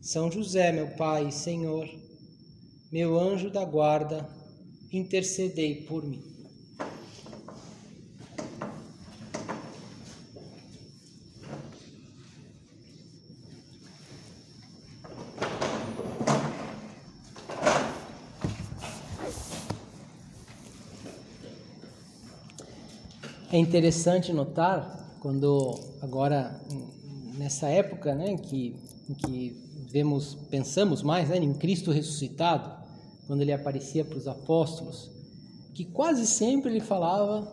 São José, meu Pai e Senhor, meu anjo da guarda, intercedei por mim. É interessante notar quando agora nessa época, né, que que vemos, pensamos mais né, em Cristo ressuscitado, quando ele aparecia para os apóstolos, que quase sempre ele falava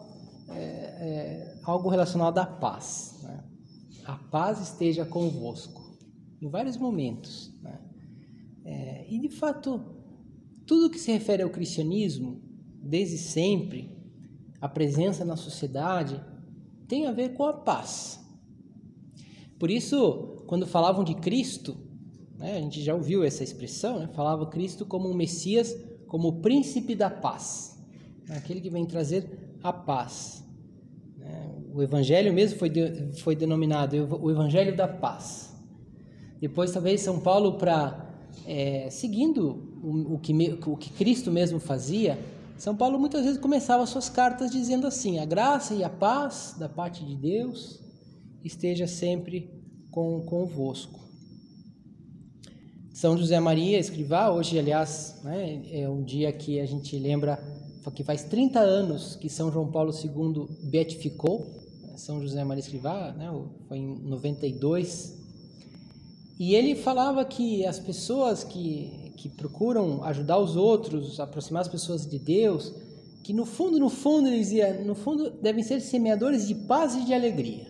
é, é, algo relacionado à paz. Né? A paz esteja convosco, em vários momentos. Né? É, e de fato, tudo que se refere ao cristianismo, desde sempre, a presença na sociedade, tem a ver com a paz. Por isso, quando falavam de Cristo, né, a gente já ouviu essa expressão, né, falava Cristo como um Messias, como o príncipe da paz, aquele que vem trazer a paz. Né. O Evangelho mesmo foi, de, foi denominado o Evangelho da paz. Depois, talvez, São Paulo, para é, seguindo o, o, que, o que Cristo mesmo fazia, são Paulo muitas vezes começava suas cartas dizendo assim: a graça e a paz da parte de Deus esteja sempre com, convosco. São José Maria Escrivá, hoje, aliás, né, é um dia que a gente lembra que faz 30 anos que São João Paulo II beatificou São José Maria Escrivá, né, foi em 92. E ele falava que as pessoas que que procuram ajudar os outros, aproximar as pessoas de Deus, que no fundo, no fundo, ele dizia, no fundo devem ser semeadores de paz e de alegria.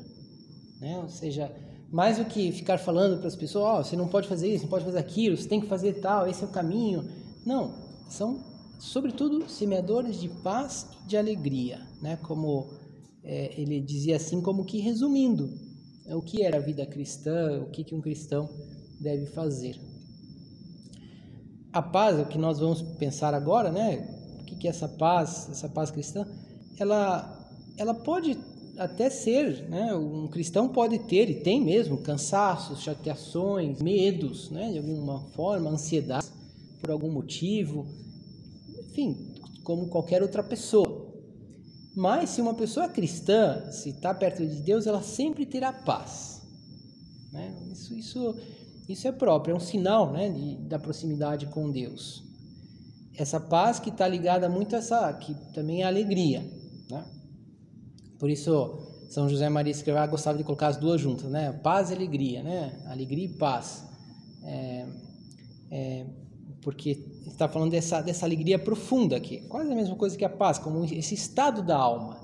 Né? Ou seja, mais do que ficar falando para as pessoas, oh, você não pode fazer isso, não pode fazer aquilo, você tem que fazer tal, esse é o caminho. Não, são sobretudo semeadores de paz de alegria, né? Como é, ele dizia assim, como que resumindo, é o que era a vida cristã, o que, que um cristão deve fazer a paz, o que nós vamos pensar agora, né? O que é essa paz, essa paz cristã? Ela, ela pode até ser, né? Um cristão pode ter e tem mesmo cansaços, chateações, medos, né? De alguma forma, ansiedade por algum motivo, enfim, como qualquer outra pessoa. Mas se uma pessoa é cristã, se está perto de Deus, ela sempre terá paz. Né? Isso, isso isso é próprio, é um sinal né, de, da proximidade com Deus. Essa paz que está ligada muito a essa, que também é alegria. Né? Por isso, São José Maria Escrivá gostava de colocar as duas juntas, né? Paz e alegria, né? Alegria e paz. É, é, porque está falando dessa, dessa alegria profunda aqui, quase a mesma coisa que a paz, como esse estado da alma,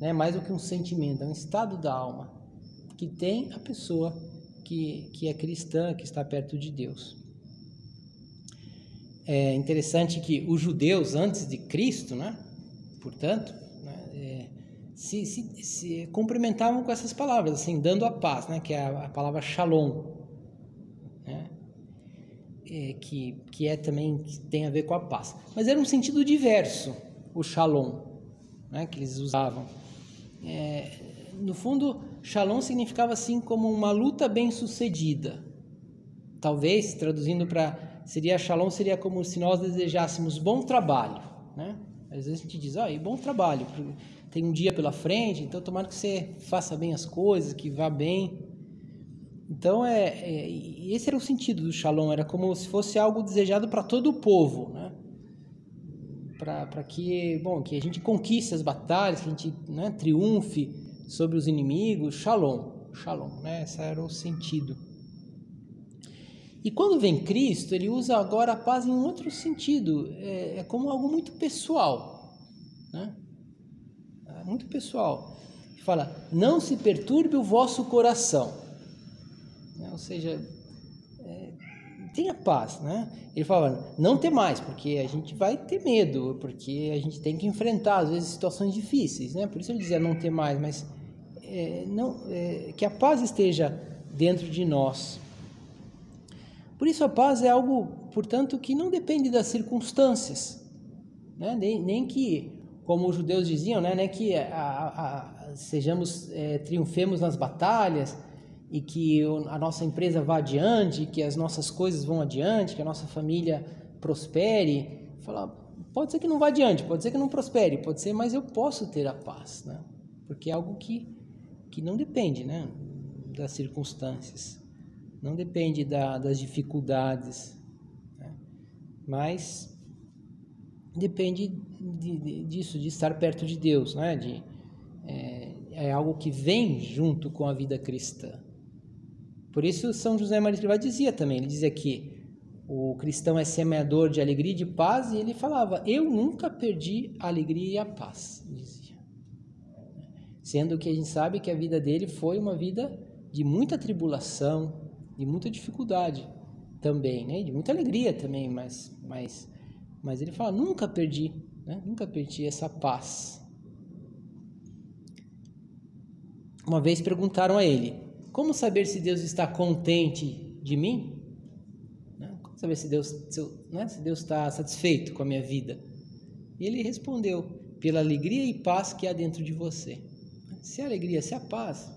né? mais do que um sentimento, é um estado da alma que tem a pessoa que, que é cristã, que está perto de Deus. É interessante que os judeus, antes de Cristo, né, portanto, né, é, se, se, se, cumprimentavam com essas palavras, assim, dando a paz, né, que é a, a palavra shalom, né, é, que, que é também, que tem a ver com a paz. Mas era um sentido diverso, o shalom, né, que eles usavam. É, no fundo, Shalom significava assim como uma luta bem-sucedida. Talvez, traduzindo para seria Shalom seria como se nós desejássemos bom trabalho, né? Às vezes a gente diz, ah, e bom trabalho, tem um dia pela frente, então tomara que você faça bem as coisas, que vá bem. Então é, é esse era o sentido do Shalom, era como se fosse algo desejado para todo o povo, né? Para que, bom, que a gente conquiste as batalhas, que a gente né, triunfe, sobre os inimigos, shalom, shalom, né? Esse era o sentido. E quando vem Cristo, ele usa agora a paz em um outro sentido, é, é como algo muito pessoal, né? É muito pessoal. Ele fala: não se perturbe o vosso coração, né? ou seja, é, tenha paz, né? Ele fala, não ter mais, porque a gente vai ter medo, porque a gente tem que enfrentar às vezes situações difíceis, né? Por isso ele dizia não ter mais, mas é, não, é, que a paz esteja dentro de nós. Por isso a paz é algo, portanto, que não depende das circunstâncias, né? nem, nem que, como os judeus diziam, né? nem que a, a, sejamos é, triunfemos nas batalhas e que a nossa empresa vá adiante, que as nossas coisas vão adiante, que a nossa família prospere. Falar, pode ser que não vá adiante, pode ser que não prospere, pode ser, mas eu posso ter a paz, né? Porque é algo que, que não depende, né? Das circunstâncias, não depende da, das dificuldades, né? mas depende de, de, disso, de estar perto de Deus, né? De, é, é algo que vem junto com a vida cristã. Por isso, São José Maria Escrivá dizia também, ele dizia que o cristão é semeador de alegria e de paz, e ele falava, eu nunca perdi a alegria e a paz, dizia. Sendo que a gente sabe que a vida dele foi uma vida de muita tribulação, de muita dificuldade também, né? de muita alegria também, mas, mas, mas ele fala, nunca perdi, né? nunca perdi essa paz. Uma vez perguntaram a ele, como saber se Deus está contente de mim? Né? Como saber se Deus, se, né? se Deus está satisfeito com a minha vida? E ele respondeu: pela alegria e paz que há dentro de você. Se a alegria, se a paz,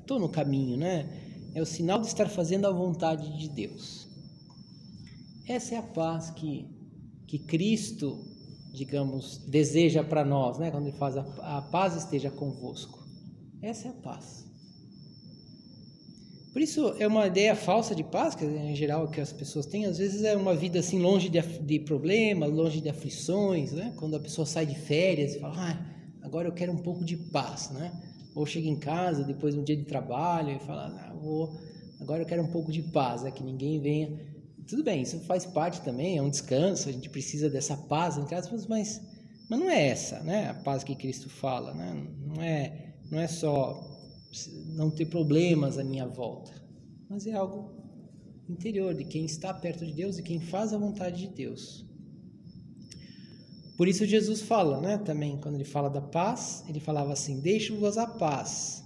estou no caminho, né? É o sinal de estar fazendo a vontade de Deus. Essa é a paz que, que Cristo, digamos, deseja para nós, né? Quando ele faz a, a paz esteja convosco. Essa é a paz. Por isso é uma ideia falsa de paz, que em geral que as pessoas têm, às vezes é uma vida assim longe de, de problemas, longe de aflições, né? Quando a pessoa sai de férias e fala, ah, agora eu quero um pouco de paz, né? Ou chega em casa depois de um dia de trabalho e fala, ah, vou, agora eu quero um pouco de paz, é que ninguém venha. Tudo bem, isso faz parte também, é um descanso, a gente precisa dessa paz entre aspas, mas mas não é essa, né? A paz que Cristo fala, né? Não é não é só não ter problemas à minha volta, mas é algo interior de quem está perto de Deus e quem faz a vontade de Deus. Por isso Jesus fala, né, também quando ele fala da paz, ele falava assim: "Deixo-vos a paz,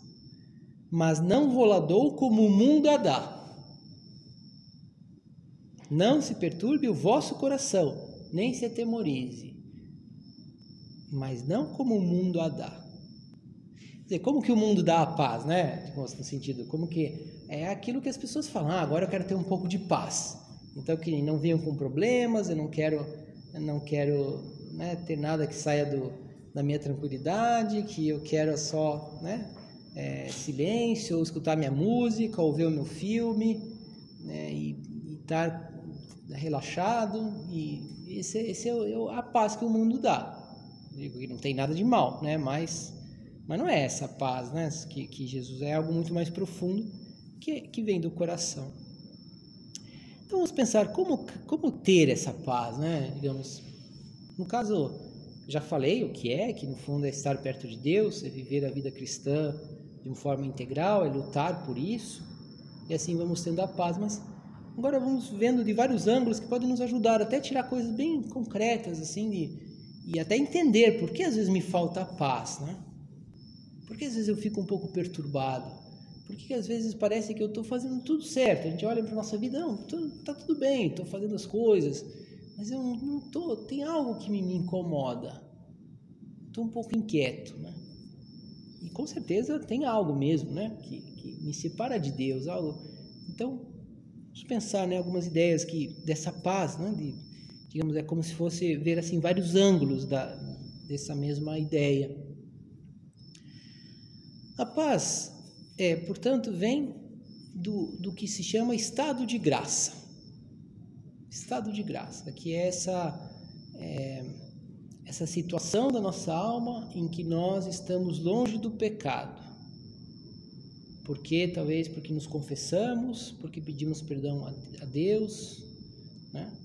mas não vou lá dou como o mundo a dá. Não se perturbe o vosso coração, nem se atemorize, mas não como o mundo a dá." dizer, como que o mundo dá a paz, né? No sentido, como que é aquilo que as pessoas falam, ah, agora eu quero ter um pouco de paz. Então que não venham com problemas, eu não quero, eu não quero né, ter nada que saia do, da minha tranquilidade, que eu quero só, né, é, silêncio, ou escutar minha música, ou ver o meu filme, né, e estar tá relaxado. E esse, esse é, é a paz que o mundo dá. Digo que não tem nada de mal, né? Mas mas não é essa paz né, que, que Jesus é, algo muito mais profundo que, que vem do coração. Então vamos pensar como, como ter essa paz, né? Digamos, no caso, já falei o que é, que no fundo é estar perto de Deus, é viver a vida cristã de uma forma integral, é lutar por isso, e assim vamos tendo a paz, mas agora vamos vendo de vários ângulos que podem nos ajudar até tirar coisas bem concretas, assim, de, e até entender por que às vezes me falta a paz, né? Por que às vezes eu fico um pouco perturbado? Por que às vezes parece que eu estou fazendo tudo certo? A gente olha para nossa vida, não, está tudo bem, estou fazendo as coisas, mas eu não estou, tem algo que me, me incomoda. Estou um pouco inquieto, né? E com certeza tem algo mesmo, né? Que, que me separa de Deus, algo. Então, vamos pensar, né? Algumas ideias que dessa paz, né? De, digamos, é como se fosse ver assim vários ângulos da, dessa mesma ideia. A paz, é, portanto, vem do, do que se chama estado de graça. Estado de graça, que é essa, é, essa situação da nossa alma em que nós estamos longe do pecado. Porque talvez porque nos confessamos, porque pedimos perdão a, a Deus, né?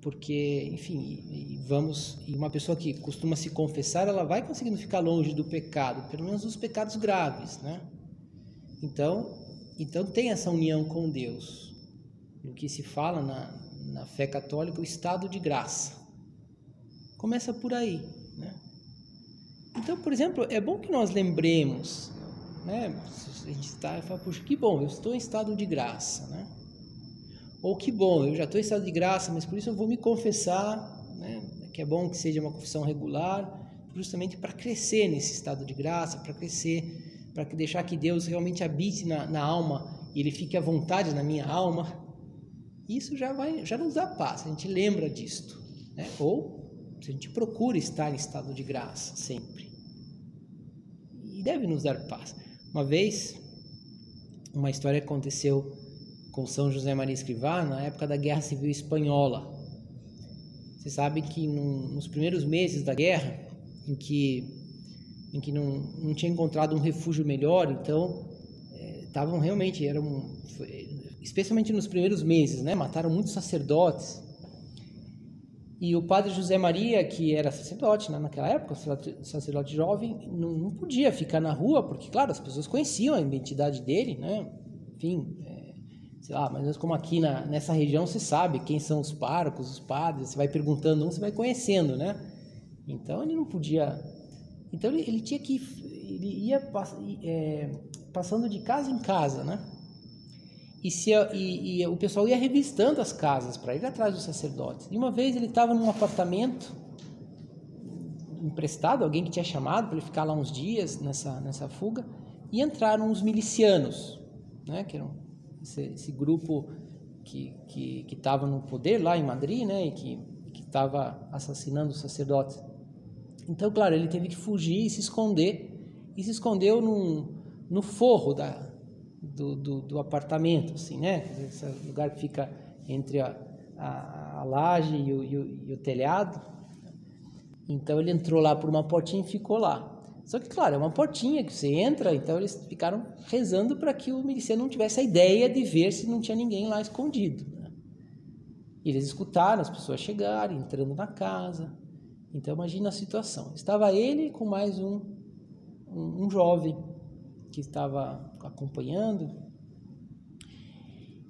porque, enfim, vamos e uma pessoa que costuma se confessar, ela vai conseguindo ficar longe do pecado, pelo menos dos pecados graves, né? Então, então tem essa união com Deus, no que se fala na, na fé católica, o estado de graça. Começa por aí, né? Então, por exemplo, é bom que nós lembremos, né? A gente está e fala, puxa, que bom, eu estou em estado de graça, né? Ou que bom, eu já estou em estado de graça, mas por isso eu vou me confessar, né? Que é bom que seja uma confissão regular, justamente para crescer nesse estado de graça, para crescer, para deixar que Deus realmente habite na, na alma e Ele fique à vontade na minha alma. Isso já vai, já nos dá paz. A gente lembra disto, né? Ou a gente procura estar em estado de graça sempre. E deve nos dar paz. Uma vez, uma história aconteceu com São José Maria Escrivá na época da Guerra Civil Espanhola. Você sabe que num, nos primeiros meses da guerra, em que, em que não, não tinha encontrado um refúgio melhor, então estavam é, realmente, eram, especialmente nos primeiros meses, né, mataram muitos sacerdotes. E o padre José Maria, que era sacerdote né, naquela época, sacerdote jovem, não, não, podia ficar na rua, porque, claro, as pessoas conheciam a identidade dele, né? enfim, é, sei lá, mas como aqui na, nessa região se sabe quem são os párocos, os padres, você vai perguntando um, você vai conhecendo, né? Então ele não podia. Então ele, ele tinha que. Ele ia é, passando de casa em casa, né? E, se, e, e o pessoal ia revistando as casas para ir atrás dos sacerdotes. E uma vez ele estava num apartamento emprestado, alguém que tinha chamado para ele ficar lá uns dias nessa, nessa fuga, e entraram os milicianos, né? Que eram esse, esse grupo que que estava no poder lá em Madrid, né? E que estava assassinando os sacerdotes. Então, claro, ele teve que fugir e se esconder. E se escondeu num, no forro da, do, do, do apartamento, assim, né? Esse lugar que fica entre a, a, a laje e o, e, o, e o telhado. Então ele entrou lá por uma portinha e ficou lá. Só que, claro, é uma portinha que você entra, então eles ficaram rezando para que o miliciano não tivesse a ideia de ver se não tinha ninguém lá escondido. Né? E eles escutaram as pessoas chegarem, entrando na casa. Então imagina a situação. Estava ele com mais um, um, um jovem que estava acompanhando.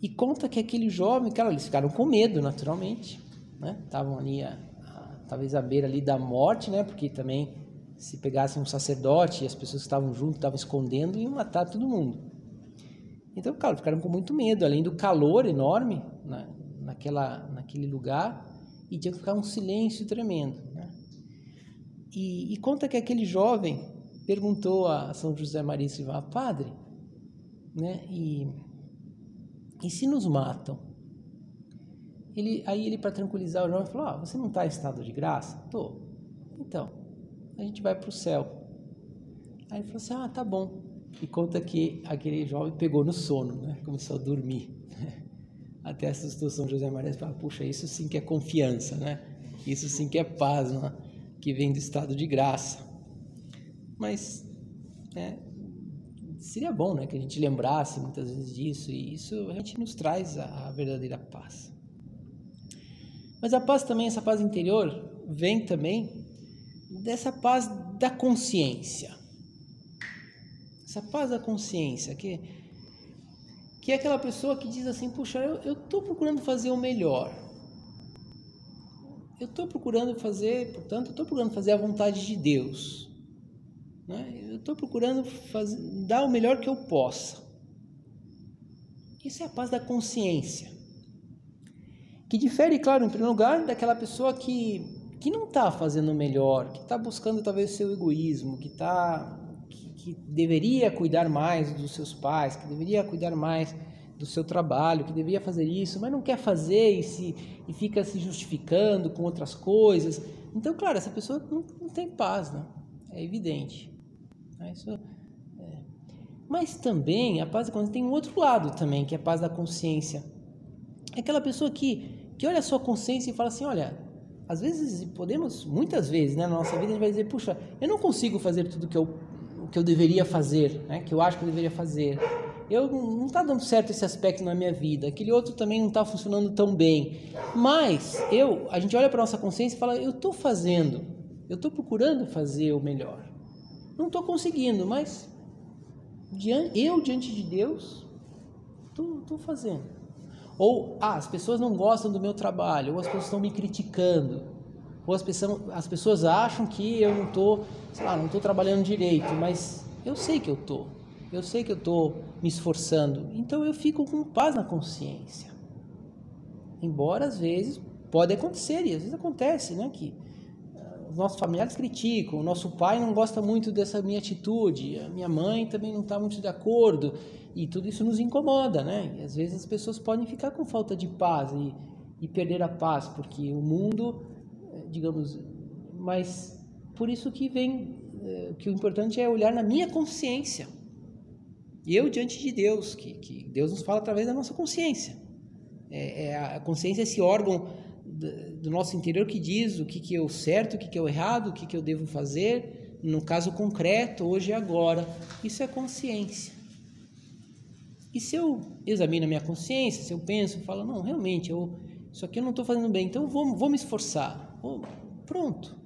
E conta que aquele jovem, cara, eles ficaram com medo, naturalmente, né? Estavam ali, a, a, talvez à beira ali da morte, né? Porque também se pegassem um sacerdote e as pessoas que estavam junto estavam escondendo, iam matar todo mundo. Então, cara, ficaram com muito medo, além do calor enorme na, naquela, naquele lugar, e tinha que ficar um silêncio tremendo. E, e, conta que aquele jovem perguntou a São José Maria Silva, padre, né? E, e se nos matam? Ele, aí ele, para tranquilizar o jovem, falou: ah, Você não está em estado de graça? Tô. Então, a gente vai para o céu. Aí ele falou assim: Ah, tá bom. E conta que aquele jovem pegou no sono, né? começou a dormir. Até assustou São José Maria e falou: Puxa, isso sim que é confiança, né? Isso sim que é paz, né? que vem do estado de graça. Mas é, seria bom né, que a gente lembrasse muitas vezes disso, e isso realmente nos traz a, a verdadeira paz. Mas a paz também, essa paz interior, vem também dessa paz da consciência. Essa paz da consciência, que, que é aquela pessoa que diz assim: Puxa, eu estou procurando fazer o melhor eu estou procurando fazer, portanto, estou procurando fazer a vontade de Deus. Né? Eu estou procurando fazer, dar o melhor que eu possa. Isso é a paz da consciência. Que difere, claro, em primeiro lugar, daquela pessoa que, que não está fazendo o melhor, que está buscando talvez o seu egoísmo, que, tá, que, que deveria cuidar mais dos seus pais, que deveria cuidar mais do seu trabalho, que deveria fazer isso, mas não quer fazer e, se, e fica se justificando com outras coisas. Então, claro, essa pessoa não, não tem paz, né? é evidente. É isso, é. Mas também a paz da consciência tem um outro lado também, que é a paz da consciência. É aquela pessoa que, que olha a sua consciência e fala assim, olha, às vezes podemos, muitas vezes, né, na nossa vida a gente vai dizer, puxa, eu não consigo fazer tudo que eu, o que eu deveria fazer, né, que eu acho que eu deveria fazer eu não está dando certo esse aspecto na minha vida, aquele outro também não está funcionando tão bem. Mas eu, a gente olha para nossa consciência e fala, eu estou fazendo, eu estou procurando fazer o melhor. Não estou conseguindo, mas eu diante de Deus estou fazendo. Ou, ah, as pessoas não gostam do meu trabalho, ou as pessoas estão me criticando, ou as pessoas, as pessoas acham que eu não estou, sei lá, não estou trabalhando direito, mas eu sei que eu estou, eu sei que eu estou me esforçando, então eu fico com paz na consciência. Embora às vezes pode acontecer, e às vezes acontece, né, que os nossos familiares criticam, o nosso pai não gosta muito dessa minha atitude, a minha mãe também não está muito de acordo, e tudo isso nos incomoda, né? E às vezes as pessoas podem ficar com falta de paz e, e perder a paz, porque o mundo, eh, digamos, mas por isso que vem, eh, que o importante é olhar na minha consciência. Eu diante de Deus, que, que Deus nos fala através da nossa consciência. É, é a consciência é esse órgão do, nosso interior que diz o que, que é o certo, o que, que é o errado, o que, que eu devo fazer, no caso concreto, hoje e agora. Isso é consciência. E se eu examino a minha consciência, se eu penso, falo, não, realmente, eu, isso aqui eu não estou fazendo bem, então vou, vou me esforçar. Pronto.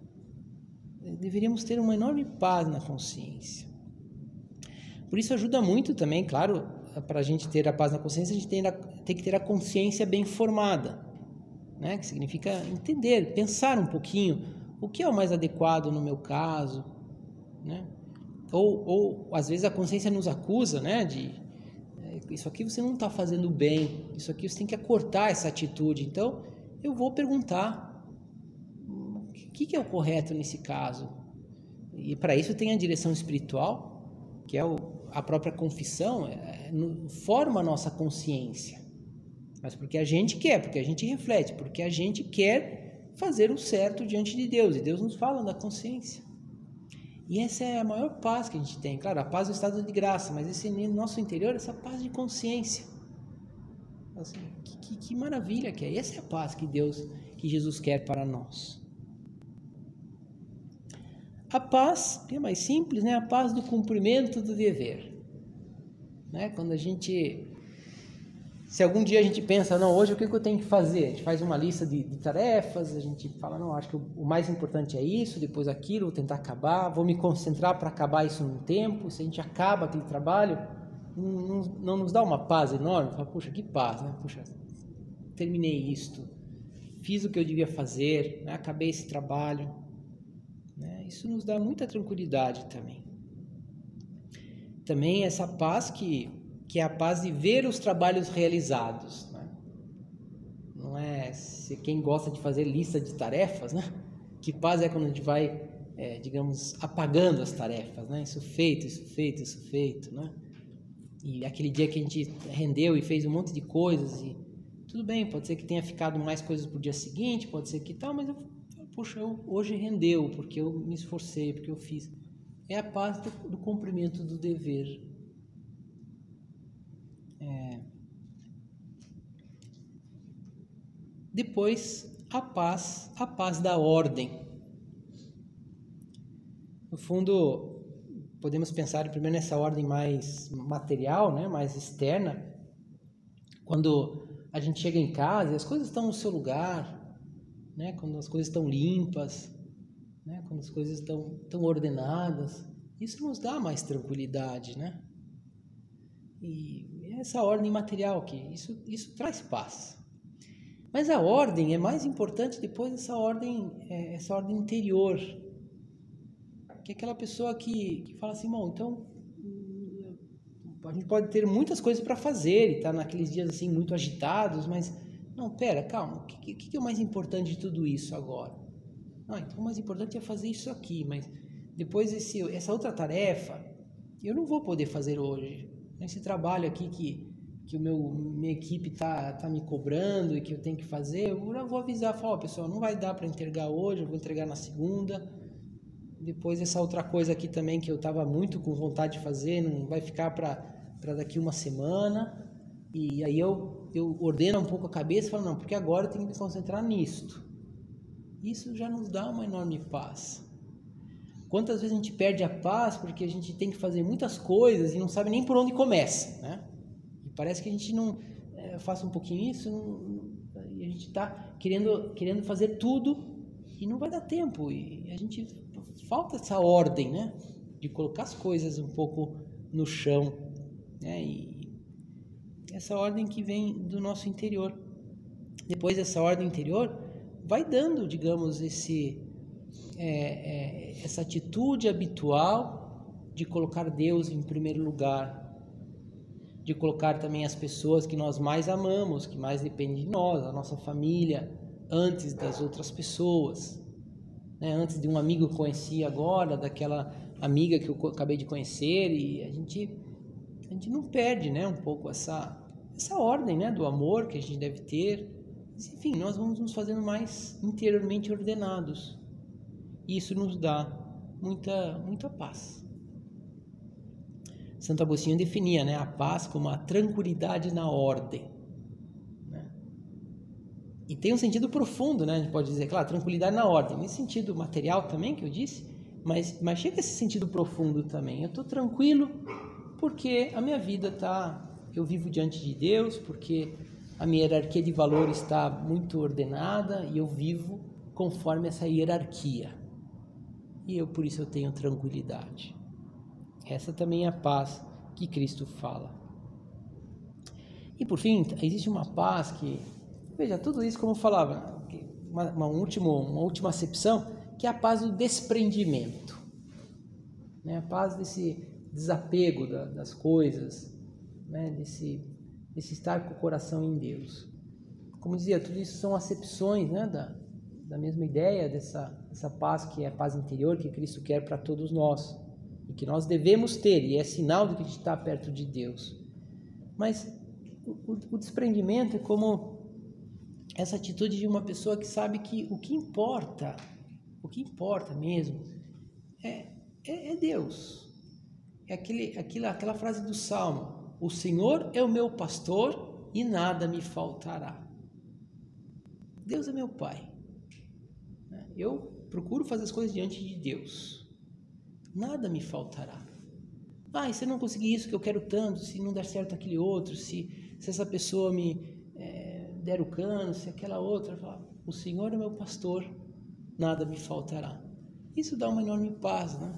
Deveríamos ter uma enorme paz na consciência. Por isso ajuda muito também, claro, para a gente ter a paz na consciência, a gente tem, tem que ter a consciência bem formada, né? que significa entender, pensar um pouquinho o que é o mais adequado no meu caso. Né? Ou, ou às vezes a consciência nos acusa né? de isso aqui você não está fazendo bem, isso aqui você tem que cortar essa atitude. Então, eu vou perguntar o que, que é o correto nesse caso. E para isso tem a direção espiritual, que é o, a própria confissão, é, no, forma a nossa consciência. Mas porque a gente quer, porque a gente reflete, porque a gente quer fazer o certo diante de Deus. E Deus nos fala da consciência. E essa é a maior paz que a gente tem. Claro, a paz é o estado de graça, mas esse no nosso interior, essa paz de consciência. Assim, que, que, que, maravilha que é. E essa é a paz que Deus, que Jesus quer para nós. A paz, que é mais simples, né? A paz do cumprimento do dever. Né? Quando a gente se algum dia a gente pensa, não, hoje o que, eu tenho que fazer? A gente faz uma lista de, de, tarefas, a gente fala, não, acho que o, mais importante é isso, depois aquilo, vou tentar acabar, vou me concentrar para acabar isso num tempo. Se a gente acaba aquele trabalho, não, não, não nos dá uma paz enorme? Fala, puxa, que paz, né? Puxa, terminei isto, fiz o que eu devia fazer, né? acabei esse trabalho. Né? Isso nos dá muita tranquilidade também. Também essa paz que que é a paz de ver os trabalhos realizados. Né? Não é se quem gosta de fazer lista de tarefas, né? Que paz é quando a gente vai, é, digamos, apagando as tarefas, né? Isso feito, isso feito, isso feito, né? E aquele dia que a gente rendeu e fez um monte de coisas e tudo bem, pode ser que tenha ficado mais coisas para o dia seguinte, pode ser que tal, mas eu, puxa, eu, hoje rendeu porque eu me esforcei, porque eu fiz. É a paz do, do cumprimento do dever, é... Depois, a paz, a paz da ordem. No fundo, podemos pensar primeiro nessa ordem mais material, né, mais externa. Quando a gente chega em casa e as coisas estão no seu lugar, né, quando as coisas estão limpas, né, quando as coisas estão, estão ordenadas, isso nos dá mais tranquilidade, né? E essa ordem material que isso, isso traz paz. Mas a ordem é mais importante depois essa ordem, é, essa ordem interior, que é aquela pessoa que, que fala assim, bom, então hum, a gente pode ter muitas coisas para fazer e estar tá naqueles dias assim muito agitados, mas não, pera, calma, o que, que, que é o mais importante de tudo isso agora? Ah, então o mais importante é fazer isso aqui, mas depois esse, essa outra tarefa eu não vou poder fazer hoje esse trabalho aqui que, que o meu, minha equipe tá, tá me cobrando e que eu tenho que fazer, eu vou avisar, falar, oh, pessoal, não vai dar para entregar hoje, eu vou entregar na segunda. Depois essa outra coisa aqui também que eu estava muito com vontade de fazer, não vai ficar para daqui uma semana. E aí eu, eu ordeno um pouco a cabeça e falo, não, porque agora eu tenho que me concentrar nisto. Isso já nos dá uma enorme paz. Quantas vezes a gente perde a paz porque a gente tem que fazer muitas coisas e não sabe nem por onde começa, né? E parece que a gente não é, faça um pouquinho isso não, e a gente está querendo querendo fazer tudo e não vai dar tempo e a gente falta essa ordem, né? De colocar as coisas um pouco no chão, né? E essa ordem que vem do nosso interior. Depois dessa ordem interior, vai dando, digamos, esse é, é, essa atitude habitual de colocar Deus em primeiro lugar, de colocar também as pessoas que nós mais amamos, que mais dependem de nós, a nossa família, antes das outras pessoas. Né? Antes de um amigo que eu conheci agora, daquela amiga que eu acabei de conhecer, e a gente, a gente não perde né, um pouco essa, essa ordem né, do amor que a gente deve ter. Mas, enfim, nós vamos nos fazendo mais interiormente ordenados. Isso nos dá muita, muita paz. Santo Agostinho definia né, a paz como a tranquilidade na ordem. Né? E tem um sentido profundo, né? a gente pode dizer, claro, tranquilidade na ordem, nesse sentido material também que eu disse, mas, mas chega esse sentido profundo também. Eu estou tranquilo porque a minha vida está, eu vivo diante de Deus, porque a minha hierarquia de valores está muito ordenada e eu vivo conforme essa hierarquia e eu por isso eu tenho tranquilidade. Essa também é a paz que Cristo fala. E por fim, existe uma paz que, veja, tudo isso como eu falava, uma, uma, último, uma última acepção, que é a paz do desprendimento. Né? A paz desse desapego da, das coisas, né? desse, desse estar com o coração em Deus. Como dizia, tudo isso são acepções né? da, da mesma ideia dessa, dessa paz que é a paz interior que Cristo quer para todos nós e que nós devemos ter, e é sinal de que a gente está perto de Deus. Mas o, o, desprendimento é como essa atitude de uma pessoa que sabe que o que importa, o que importa mesmo, é, é, é Deus. É aquele, aquela, aquela frase do Salmo: O Senhor é o meu pastor e nada me faltará. Deus é meu Pai. Eu procuro fazer as coisas diante de Deus. Nada me faltará. Ah, e se eu não conseguir isso que eu quero tanto, se não der certo aquele outro, se, se essa pessoa me é, der o cano, se aquela outra, fala, o Senhor é meu pastor, nada me faltará. Isso dá uma enorme paz, né?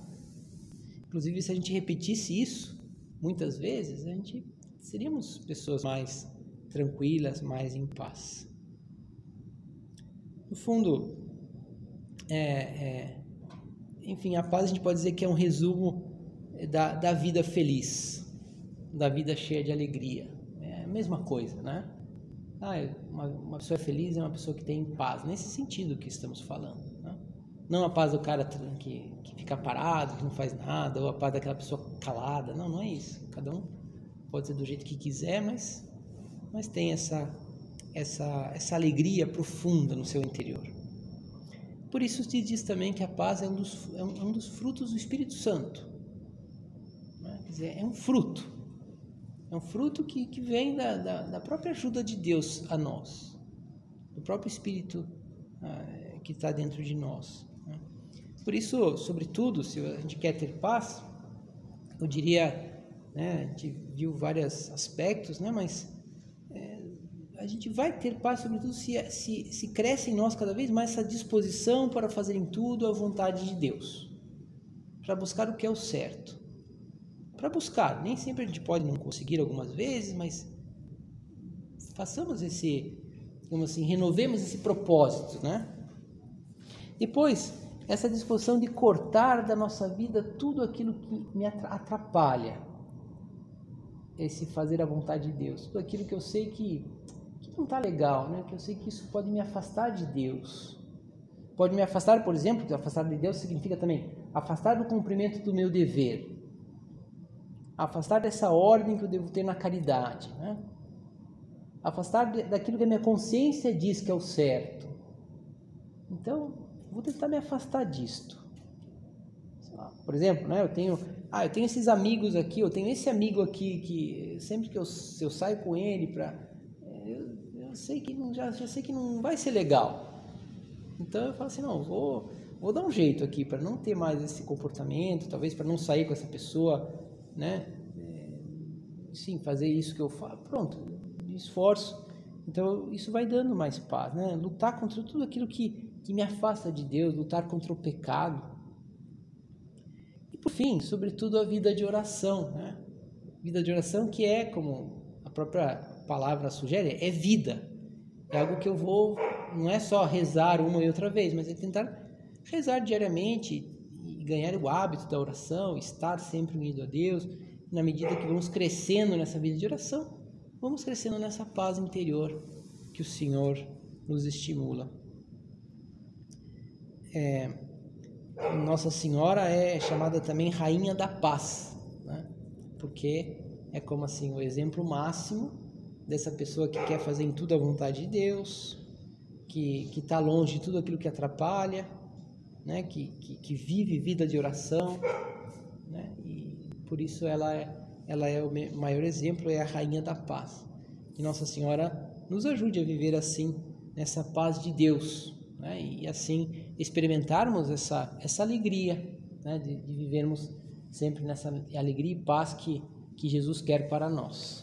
Inclusive, se a gente repetisse isso muitas vezes, a gente seríamos pessoas mais tranquilas, mais em paz. No fundo, é, é, enfim, a paz a gente pode dizer que é um resumo da, da vida feliz, da vida cheia de alegria. É a mesma coisa, né? Ah, uma, uma pessoa feliz é uma pessoa que tem paz, nesse sentido que estamos falando. Né? Não a paz do cara que, que fica parado, que não faz nada, ou a paz daquela pessoa calada. Não, não é isso. Cada um pode ser do jeito que quiser, mas, mas tem essa, essa, essa alegria profunda no seu interior. Por isso se diz também que a paz é um dos, é um, é dos frutos do Espírito Santo. Né? Quer dizer, é um fruto. É um fruto que, que vem da, da, da própria ajuda de Deus a nós, do próprio Espírito ah, que está dentro de nós. Né? Por isso, sobretudo, se a gente quer ter paz, eu diria, né, a gente viu vários aspectos, né, mas a gente vai ter paz, sobretudo, se, se, se cresce em nós cada vez mais essa disposição para fazer em tudo a vontade de Deus, para buscar o que é o certo. Para buscar, nem sempre a gente pode não conseguir algumas vezes, mas façamos esse, como assim, renovemos esse propósito, né? Depois, essa disposição de cortar da nossa vida tudo aquilo que me atrapalha, esse fazer a vontade de Deus, tudo aquilo que eu sei que não está legal, né? Que eu sei que isso pode me afastar de Deus. Pode me afastar, por exemplo, afastar de Deus significa também afastar do cumprimento do meu dever. Afastar dessa ordem que eu devo ter na caridade, né? Afastar daquilo que a minha consciência diz que é o certo. Então, vou tentar me afastar disto. Por exemplo, né, eu tenho, ah, eu tenho esses amigos aqui, eu tenho esse amigo aqui que sempre que eu, eu saio com ele para eu sei que não, já, já sei que não vai ser legal. Então eu falo assim, não, vou, vou dar um jeito aqui para não ter mais esse comportamento, talvez para não sair com essa pessoa, né? É, sim, fazer isso que eu faço. Pronto, esforço. Então isso vai dando mais paz, né? Lutar contra tudo aquilo que, que me afasta de Deus, lutar contra o pecado. E por fim, sobretudo a vida de oração, né? Vida de oração que é, como própria palavra sugere, é vida. É algo que eu vou, não é só rezar uma e outra vez, mas é tentar rezar diariamente e ganhar o hábito da oração, estar sempre unido a Deus. Na medida que vamos crescendo nessa vida de oração, vamos crescendo nessa paz interior que o Senhor nos estimula. É, Nossa Senhora é chamada também Rainha da Paz, né? porque é como assim o exemplo máximo dessa pessoa que quer fazer em tudo a vontade de Deus, que está longe de tudo aquilo que atrapalha, né? que, que, que vive vida de oração, né? e por isso ela é, ela é o maior exemplo, é a Rainha da Paz. Que Nossa Senhora nos ajude a viver assim, nessa paz de Deus, né? e assim experimentarmos essa, essa alegria né? de, de vivermos sempre nessa alegria e paz que, que Jesus quer para nós.